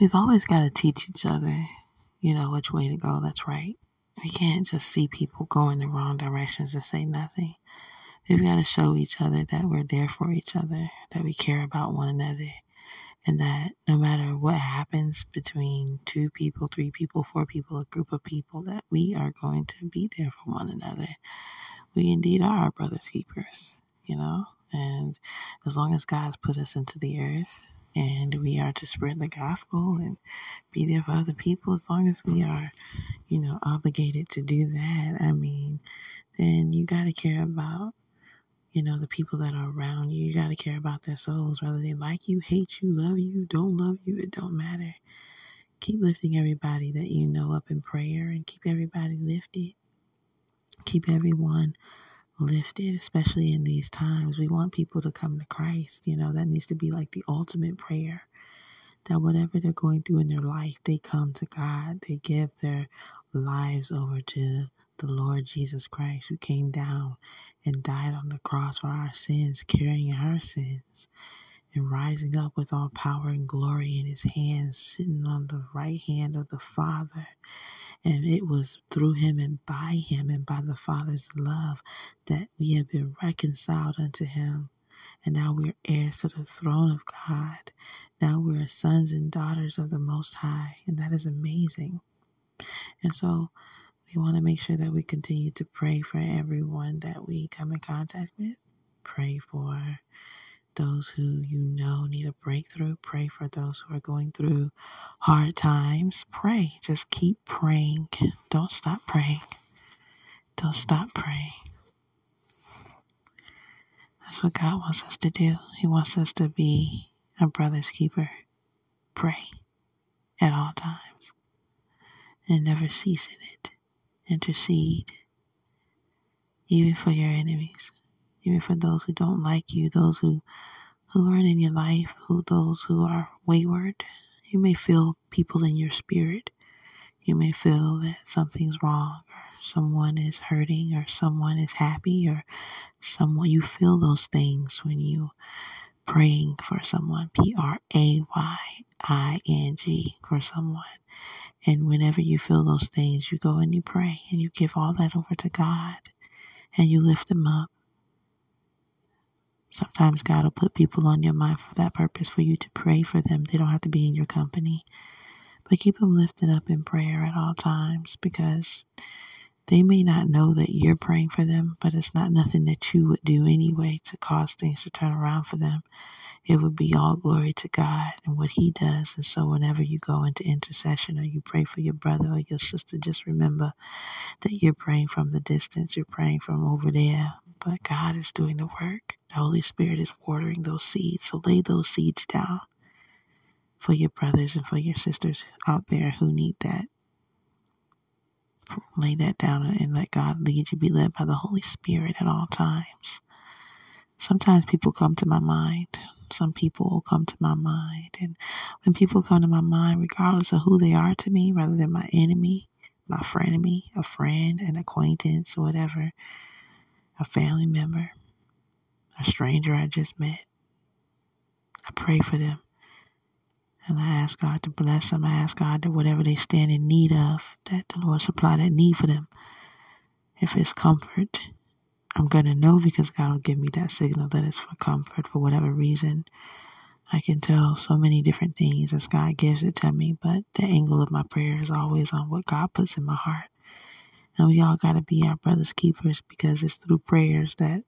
we've always got to teach each other, you know, which way to go. That's right. We can't just see people going in wrong directions and say nothing. We've got to show each other that we're there for each other, that we care about one another, and that no matter what happens between two people, three people, four people, a group of people, that we are going to be there for one another. We indeed are our brother's keepers, you know? And as long as God's put us into the earth and we are to spread the gospel and be there for other people, as long as we are, you know, obligated to do that, I mean, then you got to care about you know, the people that are around you. You got to care about their souls, whether they like you, hate you, love you, don't love you, it don't matter. Keep lifting everybody that you know up in prayer and keep everybody lifted. Keep everyone lifted, especially in these times. We want people to come to Christ. You know, that needs to be like the ultimate prayer. That whatever they're going through in their life, they come to God. They give their lives over to the Lord Jesus Christ, who came down and died on the cross for our sins, carrying our sins, and rising up with all power and glory in his hands, sitting on the right hand of the Father. And it was through him and by him and by the Father's love that we have been reconciled unto him. And now we're heirs to the throne of God. Now we're sons and daughters of the Most High. And that is amazing. And so we want to make sure that we continue to pray for everyone that we come in contact with. Pray for those who you know need a breakthrough. Pray for those who are going through hard times. Pray. Just keep praying. Don't stop praying. Don't stop praying. That's what God wants us to do. He wants us to be a brother's keeper. Pray at all times and never cease in it intercede, even for your enemies, even for those who don't like you, those who, who aren't in your life, who those who are wayward. You may feel people in your spirit. You may feel that something's wrong or someone is hurting or someone is happy or someone you feel those things when you praying for someone P R A Y I N G for someone and whenever you feel those things, you go and you pray and you give all that over to God and you lift them up. Sometimes God will put people on your mind for that purpose for you to pray for them. They don't have to be in your company. But keep them lifted up in prayer at all times because they may not know that you're praying for them, but it's not nothing that you would do anyway to cause things to turn around for them it would be all glory to God and what He does. And so, whenever you go into intercession or you pray for your brother or your sister, just remember that you're praying from the distance, you're praying from over there, but God is doing the work. The Holy Spirit is watering those seeds. So, lay those seeds down for your brothers and for your sisters out there who need that. Lay that down and let God lead you, be led by the Holy Spirit at all times. Sometimes people come to my mind some people will come to my mind. And when people come to my mind, regardless of who they are to me, rather than my enemy, my frenemy, a friend, an acquaintance, whatever, a family member, a stranger I just met, I pray for them. And I ask God to bless them. I ask God that whatever they stand in need of, that the Lord supply that need for them. If it's comfort, I'm going to know because God will give me that signal that it's for comfort for whatever reason. I can tell so many different things as God gives it to me, but the angle of my prayer is always on what God puts in my heart. And we all got to be our brother's keepers because it's through prayers that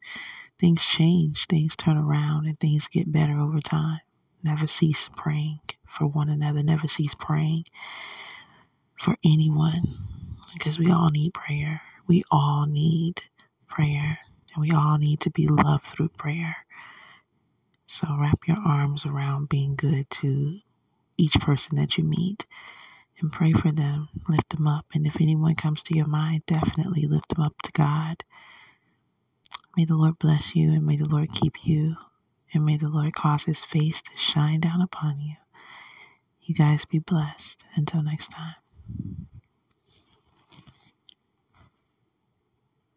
things change, things turn around, and things get better over time. Never cease praying for one another, never cease praying for anyone because we all need prayer. We all need prayer, and we all need to be loved through prayer. So wrap your arms around being good to each person that you meet and pray for them, lift them up. And if anyone comes to your mind, definitely lift them up to God. May the Lord bless you and may the Lord keep you and may the Lord cause his face to shine down upon you. You guys be blessed. Until next time.